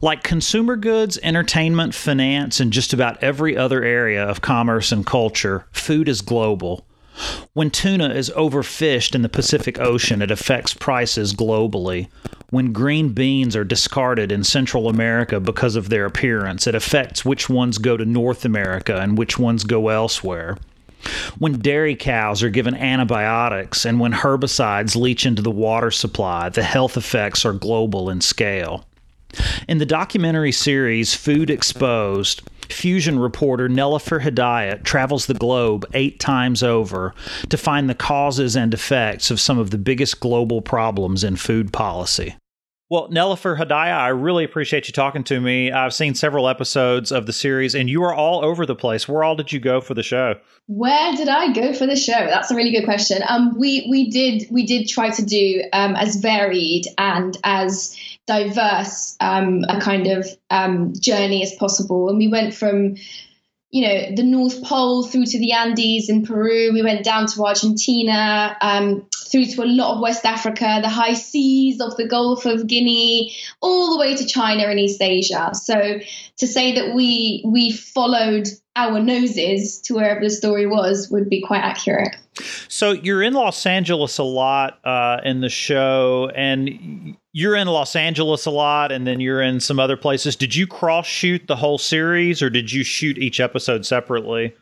Like consumer goods, entertainment, finance, and just about every other area of commerce and culture, food is global. When tuna is overfished in the Pacific Ocean, it affects prices globally. When green beans are discarded in Central America because of their appearance, it affects which ones go to North America and which ones go elsewhere. When dairy cows are given antibiotics and when herbicides leach into the water supply, the health effects are global in scale. In the documentary series Food Exposed, Fusion reporter Nelufar Hedayat travels the globe eight times over to find the causes and effects of some of the biggest global problems in food policy. Well, Nelufar Hedayat, I really appreciate you talking to me. I've seen several episodes of the series, and you are all over the place. Where all did you go for the show? Where did I go for the show? That's a really good question. Um, we we did we did try to do um, as varied and as diverse um, a kind of um, journey as possible. And we went from, you know, the North Pole through to the Andes in Peru. We went down to Argentina, um, through to a lot of West Africa, the high seas of the Gulf of Guinea, all the way to China and East Asia. So to say that we we followed our noses to wherever the story was would be quite accurate. So you're in Los Angeles a lot uh, in the show, and you're in Los Angeles a lot, and then you're in some other places. Did you cross shoot the whole series, or did you shoot each episode separately?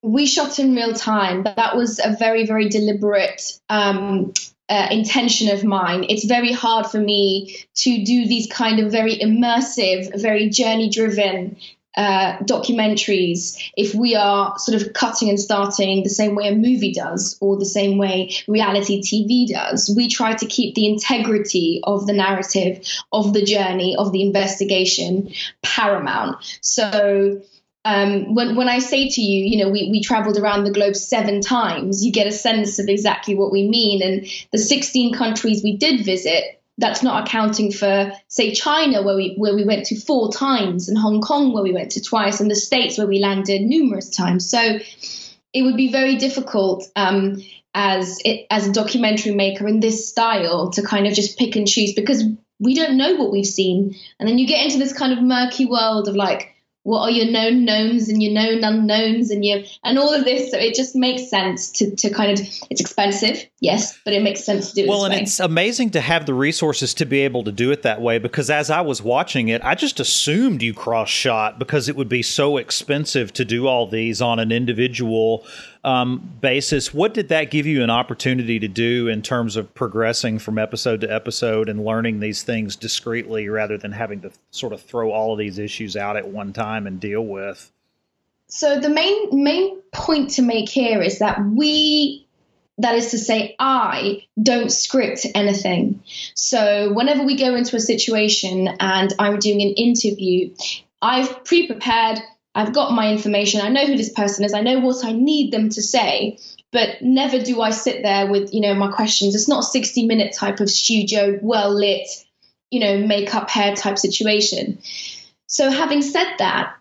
We shot in real time. That was a very, very deliberate um, uh, intention of mine. It's very hard for me to do these kind of very immersive, very journey driven uh, documentaries if we are sort of cutting and starting the same way a movie does or the same way reality TV does. We try to keep the integrity of the narrative, of the journey, of the investigation paramount. So um, when, when I say to you, you know, we, we traveled around the globe seven times, you get a sense of exactly what we mean. And the 16 countries we did visit, that's not accounting for say China where we where we went to four times and Hong Kong where we went to twice and the States where we landed numerous times. So it would be very difficult um, as it, as a documentary maker in this style to kind of just pick and choose because we don't know what we've seen, and then you get into this kind of murky world of like what are your known knowns and your known unknowns and your and all of this so it just makes sense to, to kind of it's expensive yes but it makes sense to do it. well and way. it's amazing to have the resources to be able to do it that way because as i was watching it i just assumed you cross shot because it would be so expensive to do all these on an individual um, basis. What did that give you an opportunity to do in terms of progressing from episode to episode and learning these things discreetly rather than having to sort of throw all of these issues out at one time and deal with? So the main main point to make here is that we that is to say I don't script anything. So whenever we go into a situation and I'm doing an interview, I've pre-prepared I've got my information. I know who this person is. I know what I need them to say. But never do I sit there with, you know, my questions. It's not a 60 minute type of studio, well lit, you know, makeup hair type situation. So having said that,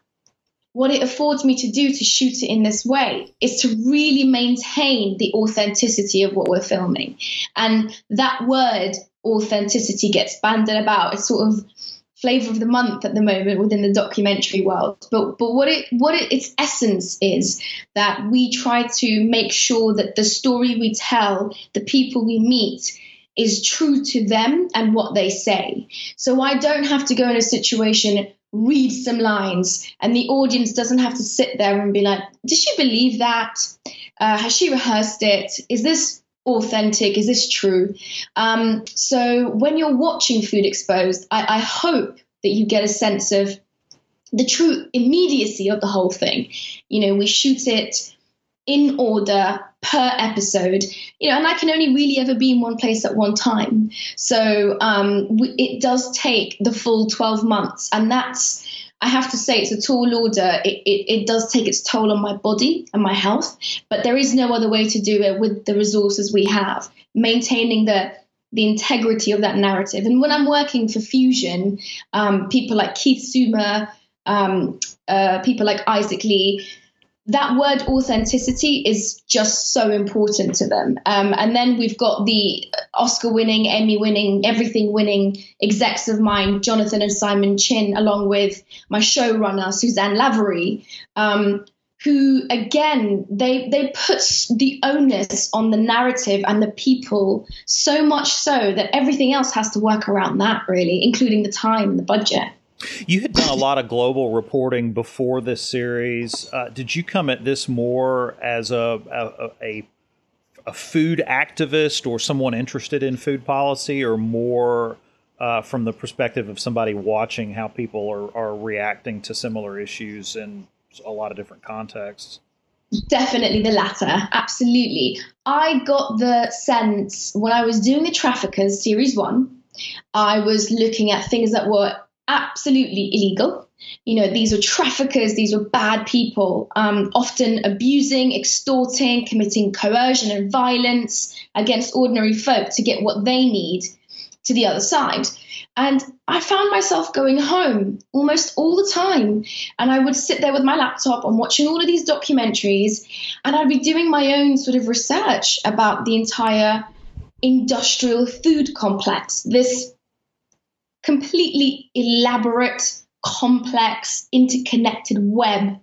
what it affords me to do to shoot it in this way is to really maintain the authenticity of what we're filming. And that word authenticity gets banded about. It's sort of flavor of the month at the moment within the documentary world. But but what it what it, its essence is that we try to make sure that the story we tell, the people we meet, is true to them and what they say. So I don't have to go in a situation read some lines and the audience doesn't have to sit there and be like did she believe that uh, has she rehearsed it is this authentic? Is this true? Um, so when you're watching Food Exposed, I, I hope that you get a sense of the true immediacy of the whole thing. You know, we shoot it in order per episode, you know, and I can only really ever be in one place at one time. So um, we, it does take the full 12 months, and that's I have to say, it's a tall order. It, it, it, does take its toll on my body and my health, but there is no other way to do it with the resources we have, maintaining the the integrity of that narrative. And when I'm working for Fusion, um, people like Keith Summa, um, uh, people like Isaac Lee, that word authenticity is just so important to them. Um, and then we've got the Oscar winning, Emmy winning, everything winning execs of mine, Jonathan and Simon Chinn, along with my showrunner, Suzanne Lavery, um, who again they they put the onus on the narrative and the people so much so that everything else has to work around that really, including the time and the budget. You had done a lot of global reporting before this series. Uh, did you come at this more as a, a, a a food activist or someone interested in food policy, or more uh, from the perspective of somebody watching how people are, are reacting to similar issues in a lot of different contexts? Definitely the latter. Absolutely. I got the sense when I was doing the Traffickers series one, I was looking at things that were absolutely illegal. You know, these were traffickers, these were bad people, um, often abusing, extorting, committing coercion and violence against ordinary folk to get what they need to the other side. And I found myself going home almost all the time. And I would sit there with my laptop and watching all of these documentaries, and I'd be doing my own sort of research about the entire industrial food complex, this completely elaborate, complex, interconnected web.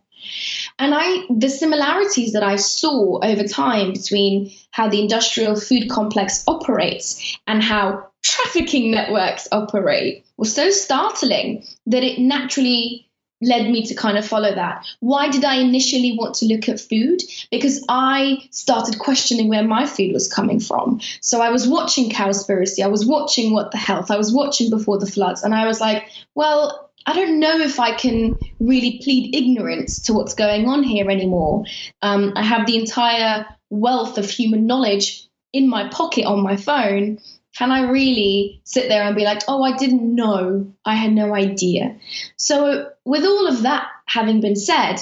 And I, the similarities that I saw over time between how the industrial food complex operates and how trafficking networks operate was so startling that it naturally led me to kind of follow that. Why did I initially want to look at food? Because I started questioning where my food was coming from. So I was watching Cowspiracy, I was watching What the Health, I was watching Before the Floods, and I was like, well, I don't know if I can really plead ignorance to what's going on here anymore. Um, I have the entire wealth of human knowledge in my pocket on my phone can I really sit there and be like, oh, I didn't know, I had no idea? So, with all of that having been said,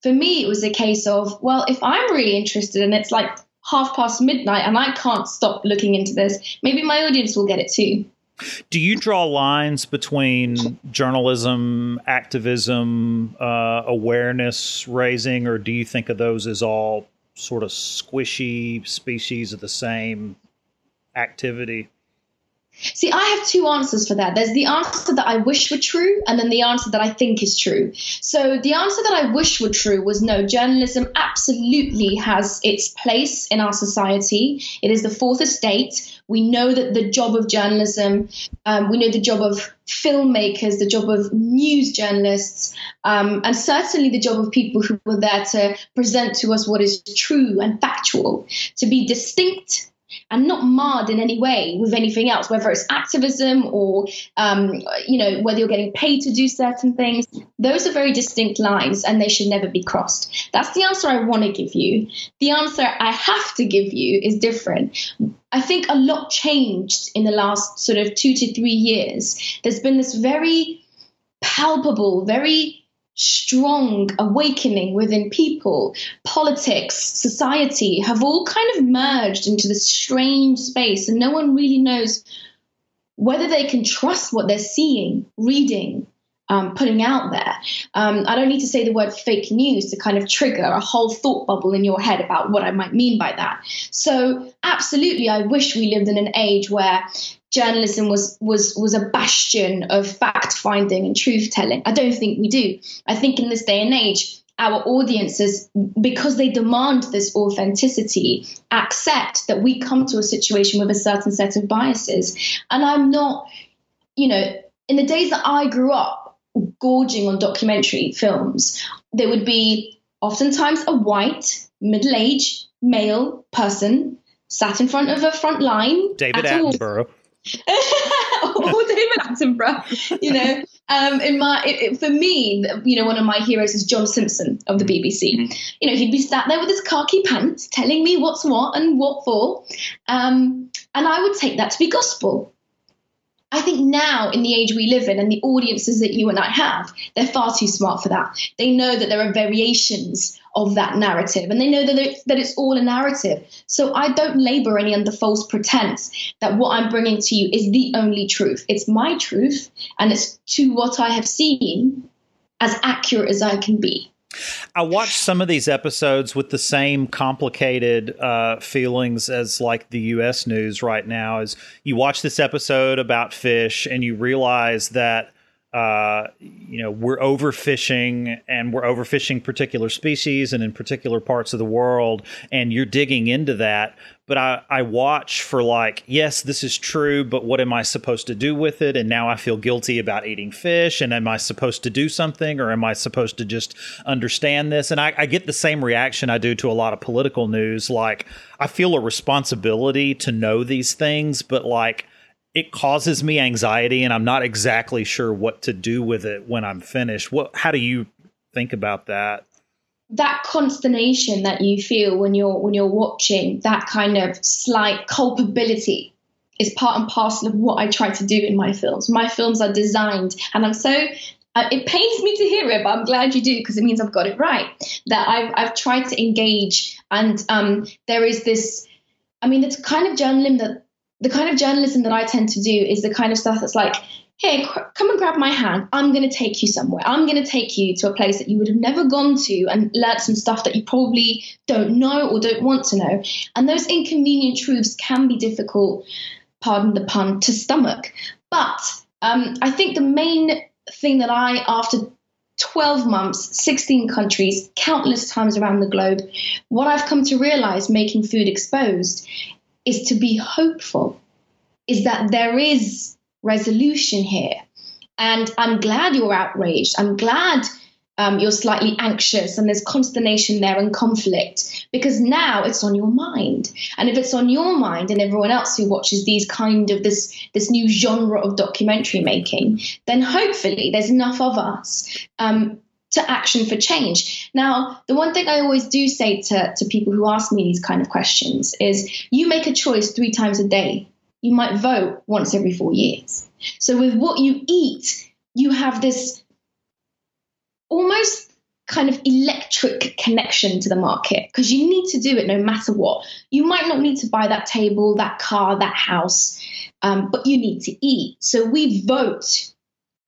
for me, it was a case of, well, if I'm really interested and it's like half past midnight and I can't stop looking into this, maybe my audience will get it too. Do you draw lines between journalism, activism, uh, awareness raising, or do you think of those as all sort of squishy species of the same activity? See, I have two answers for that. There's the answer that I wish were true, and then the answer that I think is true. So, the answer that I wish were true was no, journalism absolutely has its place in our society. It is the fourth estate. We know that the job of journalism, um, we know the job of filmmakers, the job of news journalists, um, and certainly the job of people who were there to present to us what is true and factual, to be distinct and not marred in any way with anything else, whether it's activism or, um, you know, whether you're getting paid to do certain things. Those are very distinct lines and they should never be crossed. That's the answer I want to give you. The answer I have to give you is different. I think a lot changed in the last sort of two to three years. There's been this very palpable, very strong awakening within people, politics, society have all kind of merged into this strange space, and no one really knows whether they can trust what they're seeing, reading, um, putting out there. Um, I don't need to say the word fake news to kind of trigger a whole thought bubble in your head about what I might mean by that. So, absolutely, I wish we lived in an age where journalism was was was a bastion of fact finding and truth telling. I don't think we do. I think in this day and age, our audiences, because they demand this authenticity, accept that we come to a situation with a certain set of biases. And I'm not, you know, in the days that I grew up gorging on documentary films, there would be oftentimes a white, middle aged male person sat in front of a front line. David Attenborough. or David Attenborough, you know. Um, in my, it, it, for me, you know, one of my heroes is John Simpson of the BBC. Mm-hmm. You know, he'd be sat there with his khaki pants, telling me what's what and what for, um, and I would take that to be gospel. I think now, in the age we live in, and the audiences that you and I have, they're far too smart for that. They know that there are variations of that narrative, and they know that, it, that it's all a narrative. So I don't labor any under false pretense that what I'm bringing to you is the only truth. It's my truth, and it's to what I have seen as accurate as I can be. I watched some of these episodes with the same complicated uh, feelings as like the U.S. news right now. Is you watch this episode about fish and you realize that uh, you know we're overfishing and we're overfishing particular species and in particular parts of the world, and you're digging into that but I, I watch for like, yes, this is true, but what am I supposed to do with it? And now I feel guilty about eating fish. And am I supposed to do something or am I supposed to just understand this? And I, I get the same reaction I do to a lot of political news. Like, I feel a responsibility to know these things, but like, it causes me anxiety and I'm not exactly sure what to do with it when I'm finished. What, how do you think about that? that consternation that you feel when you're when you're watching that kind of slight culpability is part and parcel of what I try to do in my films. My films are designed, and I'm so uh, it pains me to hear it, but I'm glad you do because it means I've got it right. That I've I've tried to engage, and um, there is this. I mean, it's kind of journalism that the kind of journalism that I tend to do is the kind of stuff that's like hey, come and grab my hand. I'm going to take you somewhere. I'm going to take you to a place that you would have never gone to and learn some stuff that you probably don't know or don't want to know. And those inconvenient truths can be difficult, pardon the pun, to stomach. But um, I think the main thing that I, after 12 months, 16 countries, countless times around the globe, what I've come to realize making food exposed is to be hopeful, is that there is resolution here. And I'm glad you're outraged. I'm glad um, you're slightly anxious and there's consternation there and conflict because now it's on your mind. And if it's on your mind and everyone else who watches these kind of this this new genre of documentary making, then hopefully there's enough of us um, to action for change. Now, the one thing I always do say to, to people who ask me these kind of questions is you make a choice three times a day you might vote once every four years. So with what you eat, you have this almost kind of electric connection to the market because you need to do it no matter what. You might not need to buy that table, that car, that house, um, but you need to eat. So we vote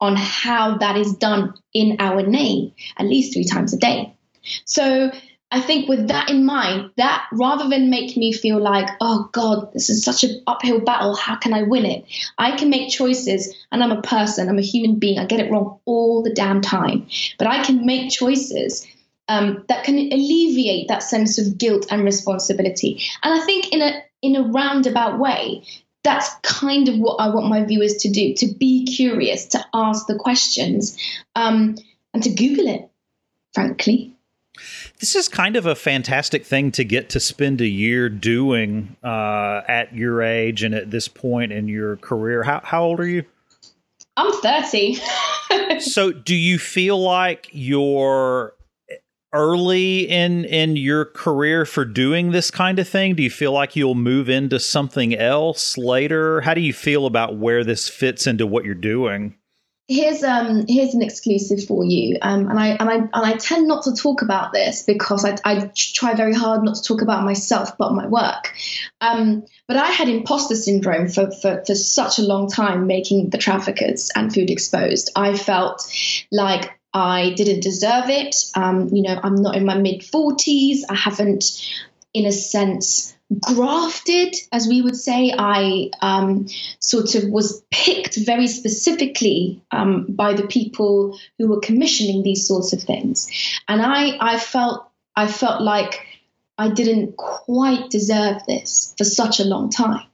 on how that is done in our name at least three times a day. So I think with that in mind, that rather than make me feel like, oh God, this is such an uphill battle, how can I win it? I can make choices, and I'm a person, I'm a human being, I get it wrong all the damn time. But I can make choices um, that can alleviate that sense of guilt and responsibility. And I think in a in a roundabout way, that's kind of what I want my viewers to do: to be curious, to ask the questions, um, and to Google it. Frankly. This is kind of a fantastic thing to get to spend a year doing uh, at your age and at this point in your career. How, how old are you? I'm 30. so, do you feel like you're early in in your career for doing this kind of thing? Do you feel like you'll move into something else later? How do you feel about where this fits into what you're doing? here's um here's an exclusive for you um and I and I and I tend not to talk about this because I, I try very hard not to talk about myself but my work um but I had imposter syndrome for for, for such a long time making the traffickers and food exposed I felt like I didn't deserve it um you know I'm not in my mid 40s I haven't in a sense grafted, as we would say. I um, sort of was picked very specifically um, by the people who were commissioning these sorts of things, and I I felt I felt like I didn't quite deserve this for such a long time.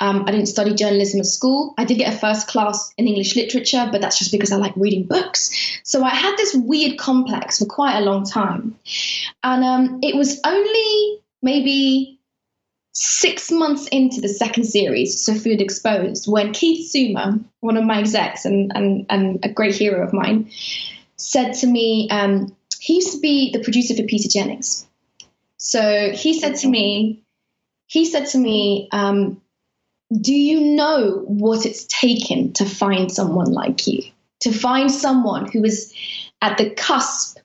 Um, I didn't study journalism at school. I did get a first class in English literature, but that's just because I like reading books. So I had this weird complex for quite a long time. And um, it was only maybe six months into the second series, So Food Exposed, when Keith Summa, one of my execs and, and, and a great hero of mine, said to me, um, he used to be the producer for Peter Jennings. So he said to me, he said to me, um, do you know what it's taken to find someone like you? To find someone who is at the cusp.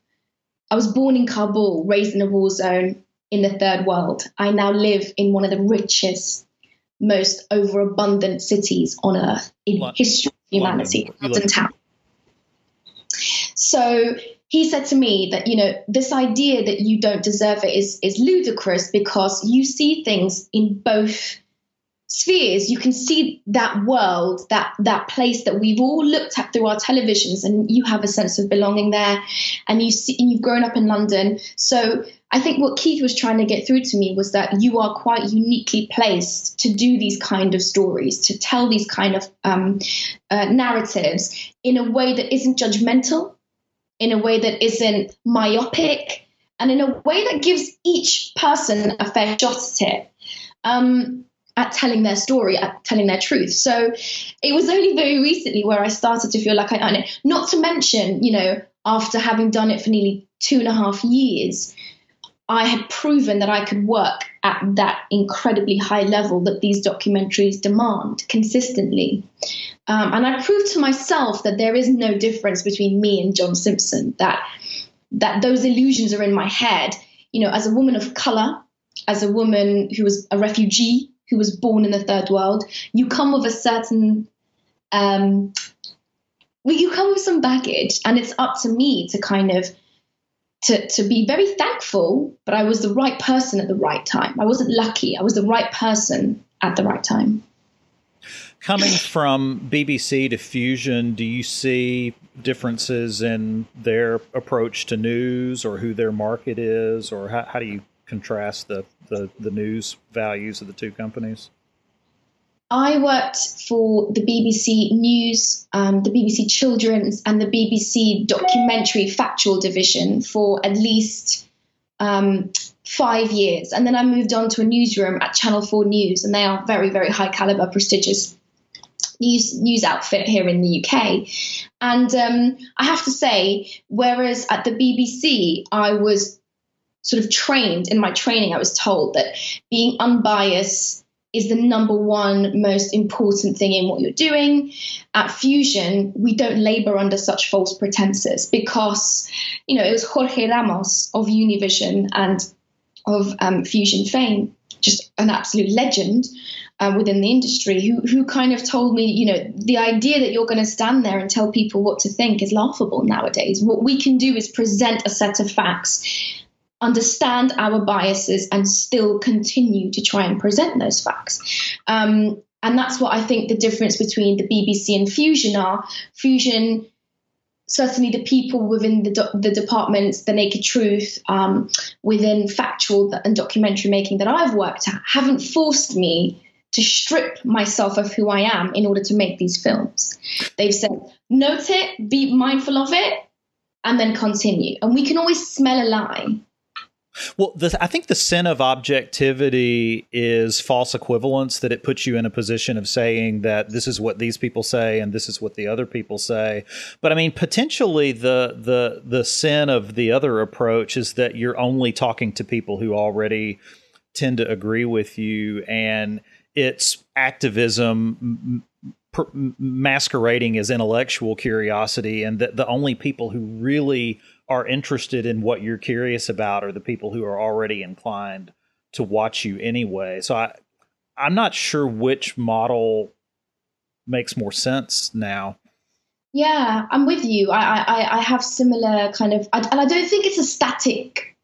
I was born in Kabul, raised in a war zone, in the third world. I now live in one of the richest, most overabundant cities on earth in history of humanity, London town. So he said to me that you know this idea that you don't deserve it is is ludicrous because you see things in both spheres you can see that world that that place that we've all looked at through our televisions and you have a sense of belonging there and you see and you've grown up in london. So i think what keith was trying to get through to me was that you are quite uniquely placed to do these kind of stories to tell these kind of um, uh, narratives in a way that isn't judgmental in a way that isn't myopic and in a way that gives each person a fair shot at it. Um, at telling their story, at telling their truth. So it was only very recently where I started to feel like I earned it. Not to mention, you know, after having done it for nearly two and a half years, I had proven that I could work at that incredibly high level that these documentaries demand consistently. Um, and I proved to myself that there is no difference between me and John Simpson, that, that those illusions are in my head. You know, as a woman of color, as a woman who was a refugee, who was born in the third world, you come with a certain um, well, you come with some baggage, and it's up to me to kind of to, to be very thankful, but I was the right person at the right time. I wasn't lucky. I was the right person at the right time. Coming from BBC to Fusion, do you see differences in their approach to news or who their market is, or how, how do you contrast the, the, the news values of the two companies? I worked for the BBC News, um, the BBC Children's, and the BBC Documentary Factual Division for at least um, five years. And then I moved on to a newsroom at Channel 4 News, and they are very, very high caliber, prestigious news news outfit here in the UK. And um, I have to say, whereas at the BBC, I was sort of trained in my training, I was told that being unbiased is the number one most important thing in what you're doing. At Fusion, we don't labor under such false pretenses because, you know, it was Jorge Ramos of Univision and of um, Fusion fame, just an absolute legend uh, within the industry, who, who kind of told me, you know, the idea that you're going to stand there and tell people what to think is laughable nowadays. What we can do is present a set of facts understand our biases and still continue to try and present those facts. Um, and that's what I think the difference between the BBC and Fusion are. Fusion, certainly the people within the, do- the departments, the Naked Truth, um, within factual and documentary making that I've worked at, haven't forced me to strip myself of who I am in order to make these films. They've said, note it, be mindful of it, and then continue. And we can always smell a lie. Well, the, I think the sin of objectivity is false equivalence, that it puts you in a position of saying that this is what these people say and this is what the other people say. But I mean, potentially the the the sin of the other approach is that you're only talking to people who already tend to agree with you, and it's activism masquerading as intellectual curiosity, and that the only people who really are interested in what you're curious about are the people who are already inclined to watch you anyway. So I I'm not sure which model makes more sense now. Yeah, I'm with you. I I, I have similar kind of, and I don't think it's a static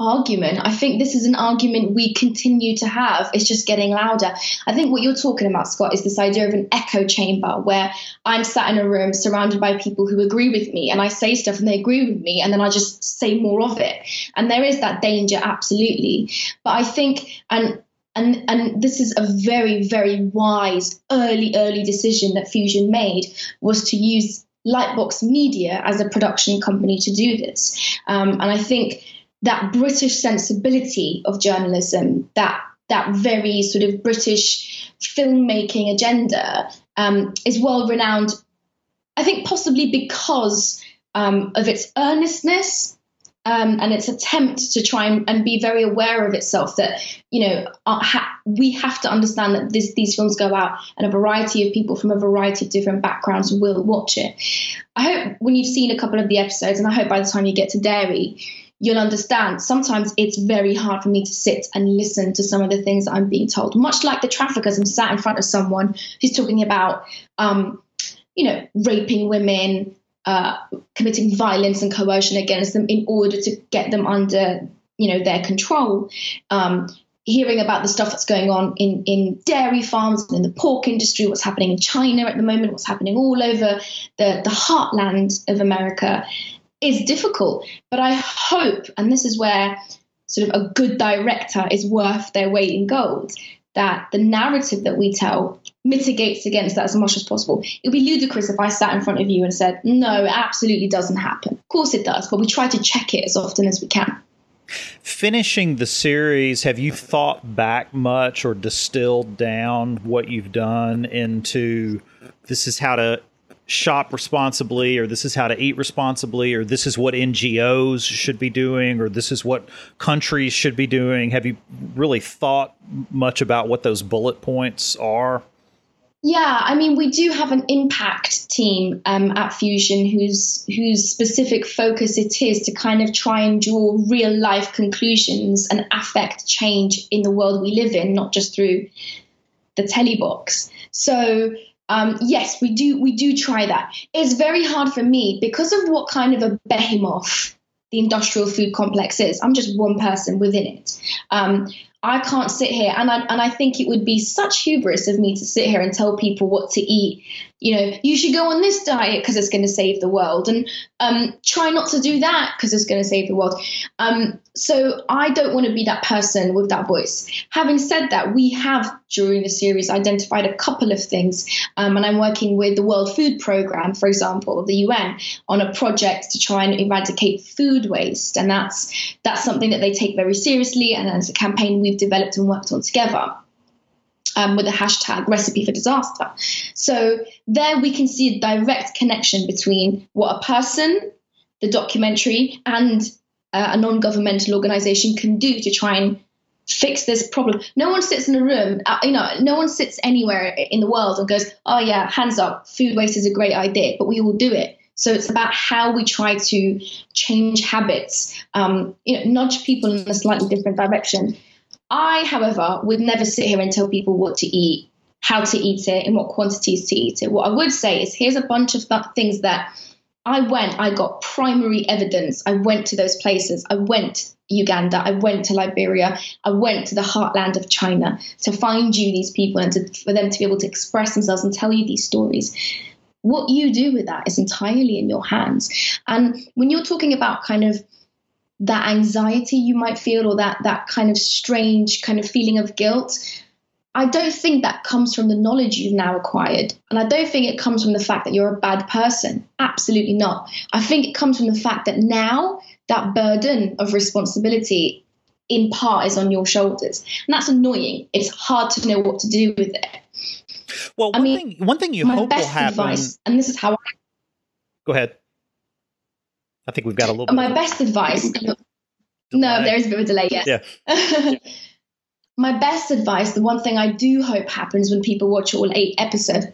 argument. I think this is an argument we continue to have. It's just getting louder. I think what you're talking about, Scott, is this idea of an echo chamber where I'm sat in a room surrounded by people who agree with me and I say stuff and they agree with me and then I just say more of it. And there is that danger, absolutely. But I think, and and and this is a very very wise early early decision that Fusion made was to use Lightbox Media as a production company to do this. Um, and I think that British sensibility of journalism, that that very sort of British filmmaking agenda um, is well renowned. I think possibly because um, of its earnestness um, and its attempt to try and, and, be very aware of itself that you know uh, ha- we have to understand that this, these films go out and a variety of people from a variety of different backgrounds will watch it. I hope when you've seen a couple of the episodes, and I hope by the time you get to Dairy, you'll understand sometimes it's very hard for me to sit and listen to some of the things I'm being told. Much like the traffickers, I'm sat in front of someone who's talking about, um, you know, raping women, uh, committing violence and coercion against them in order to get them under you know their control. Um, hearing about the stuff that's going on in, in dairy farms and in the pork industry, what's happening in China at the moment, what's happening all over the, the heartland of America is difficult. But I hope, and this is where sort of a good director is worth their weight in gold, that the narrative that we tell mitigates against that as much as possible. It would be ludicrous if I sat in front of you and said, no, it absolutely doesn't happen. Of course it does, but we try to check it as often as we can. Finishing the series, have you thought back much or distilled down what you've done into this is how to shop responsibly or this is how to eat responsibly or this is what NGOs should be doing or this is what countries should be doing? Have you really thought much about what those bullet points are? Yeah, I mean, we do have an impact team um, at Fusion whose whose specific focus it is to kind of try and draw real life conclusions and affect change in the world we live in, not just through the telly box. So um, yes, we do we do try that. It's very hard for me because of what kind of a behemoth the industrial food complex is. I'm just one person within it. Um, I can't sit here and I and I think it would be such hubris of me to sit here and tell people what to eat. You know, you should go on this diet because it's going to save the world, and um, try not to do that because it's going to save the world. Um, so I don't want to be that person with that voice. Having said that, we have during the series identified a couple of things, um, and I'm working with the World Food Programme, for example, the UN, on a project to try and eradicate food waste, and that's that's something that they take very seriously, and as a campaign we've developed and worked on together. Um, with the hashtag recipe for disaster. So there we can see a direct connection between what a person, the documentary, and uh, a non-governmental organization can do to try and fix this problem. No one sits in a room, uh, you know, no one sits anywhere in the world and goes, "Oh yeah, hands up, food waste is a great idea," but we all do it. So it's about how we try to change habits, um, you know, nudge people in a slightly different direction. I, however, would never sit here and tell people what to eat, how to eat it, in what quantities to eat it. What I would say is here's a bunch of th- things that I went, I got primary evidence. I went to those places. I went Uganda, I went to Liberia, I went to the heartland of China to find you these people and to, for them to be able to express themselves and tell you these stories. What you do with that is entirely in your hands. And when you're talking about kind of that anxiety you might feel or that that kind of strange kind of feeling of guilt, I don't think that comes from the knowledge you've now acquired. And I don't think it comes from the fact that you're a bad person. Absolutely not. I think it comes from the fact that now that burden of responsibility in part is on your shoulders. And that's annoying. It's hard to know what to do with it. Well, one, I mean, thing, one thing you hope will happen. Advice, and this is how I. Go ahead. I think we've got a little. My best advice. No, there is a bit of a delay. Yes. Yeah. my best advice, the one thing I do hope happens when people watch all eight episodes,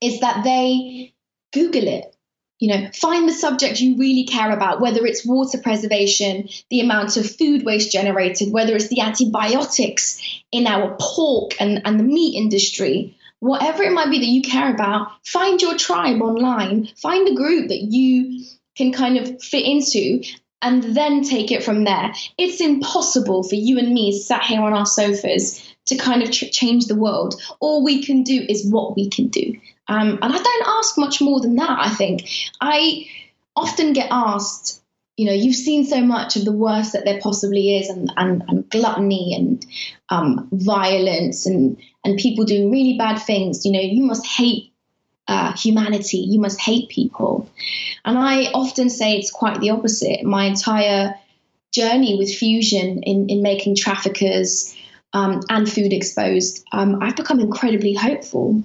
is that they Google it. You know, find the subject you really care about, whether it's water preservation, the amount of food waste generated, whether it's the antibiotics in our pork and, and the meat industry, whatever it might be that you care about, find your tribe online, find the group that you can kind of fit into and then take it from there. It's impossible for you and me sat here on our sofas to kind of ch- change the world. All we can do is what we can do. Um, and I don't ask much more than that, I think. I often get asked, you know, you've seen so much of the worst that there possibly is, and, and, and gluttony and um, violence and, and people doing really bad things. You know, you must hate uh, humanity. You must hate people. And I often say it's quite the opposite. My entire journey with fusion in, in making traffickers um, and food exposed, um, I've become incredibly hopeful.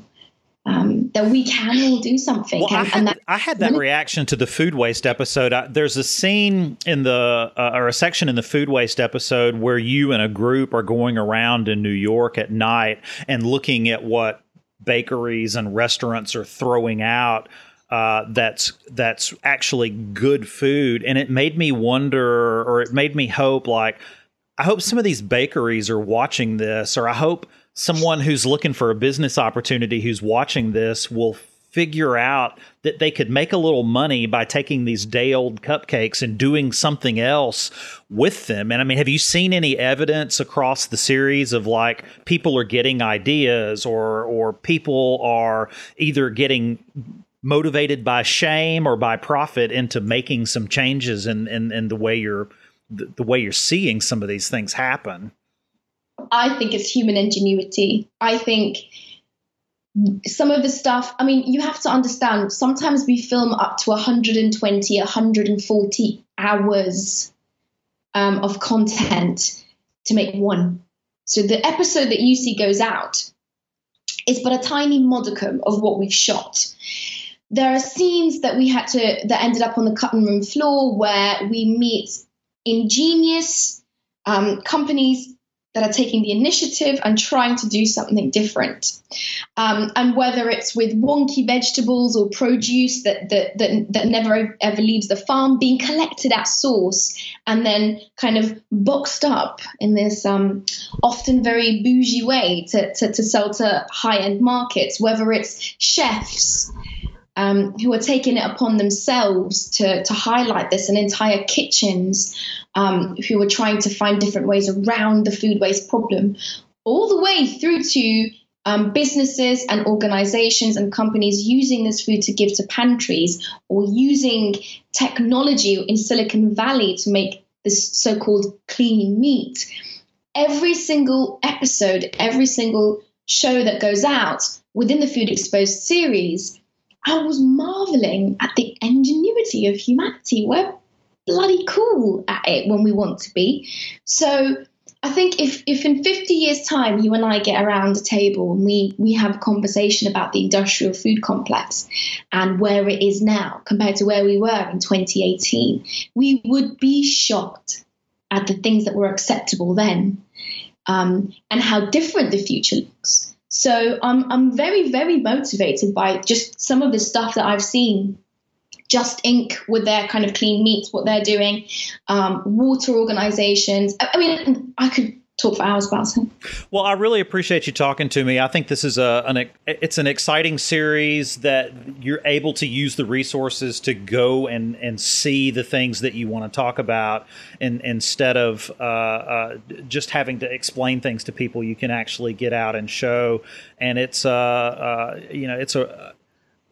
Um, that we can all do something. Well, and, I, had, that, I had that reaction to the food waste episode. I, there's a scene in the uh, or a section in the food waste episode where you and a group are going around in New York at night and looking at what bakeries and restaurants are throwing out uh, that's that's actually good food, and it made me wonder, or it made me hope, like I hope some of these bakeries are watching this, or I hope someone who's looking for a business opportunity who's watching this will figure out that they could make a little money by taking these day old cupcakes and doing something else with them. And I mean, have you seen any evidence across the series of like people are getting ideas or or people are either getting motivated by shame or by profit into making some changes in in, in the way you're the, the way you're seeing some of these things happen? I think it's human ingenuity. I think some of the stuff, I mean, you have to understand, sometimes we film up to 120, 140 hours um, of content to make one. So the episode that you see goes out is but a tiny modicum of what we've shot. There are scenes that we had to, that ended up on the cutting room floor where we meet ingenious um, companies that are taking the initiative and trying to do something different. Um, and whether it's with wonky vegetables or produce that, that, that, that never ever leaves the farm being collected at source and then kind of boxed up in this um, often very bougie way to, to, to sell to high end markets, whether it's chefs um, who are taking it upon themselves to, to highlight this and entire kitchens um, who are trying to find different ways around the food waste problem, all the way through to um, businesses and organizations and companies using this food to give to pantries or using technology in Silicon Valley to make this so called clean meat. Every single episode, every single show that goes out within the Food Exposed series I was marveling at the ingenuity of humanity. We're bloody cool at it when we want to be. So I think if, if in 50 years' time you and I get around a table and we, we have a conversation about the industrial food complex and where it is now compared to where we were in 2018, we would be shocked at the things that were acceptable then um, and how different the future looks. So I'm I'm very very motivated by just some of the stuff that I've seen. Just Inc. with their kind of clean meats, what they're doing, um, water organizations. I, I mean, I could talk for hours about it. Well, I really appreciate you talking to me. I think this is a an it's an exciting series that you're able to use the resources to go and and see the things that you want to talk about, and instead of uh, uh, just having to explain things to people, you can actually get out and show. And it's uh, uh you know it's a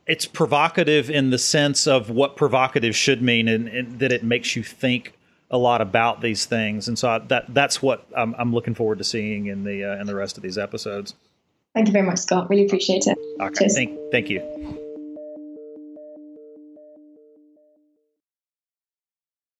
it's provocative in the sense of what provocative should mean, and, and that it makes you think a lot about these things, and so I, that that's what I'm, I'm, looking forward to seeing in the uh, in the rest of these episodes. Thank you very much, Scott. Really appreciate it. Okay, thank, thank you.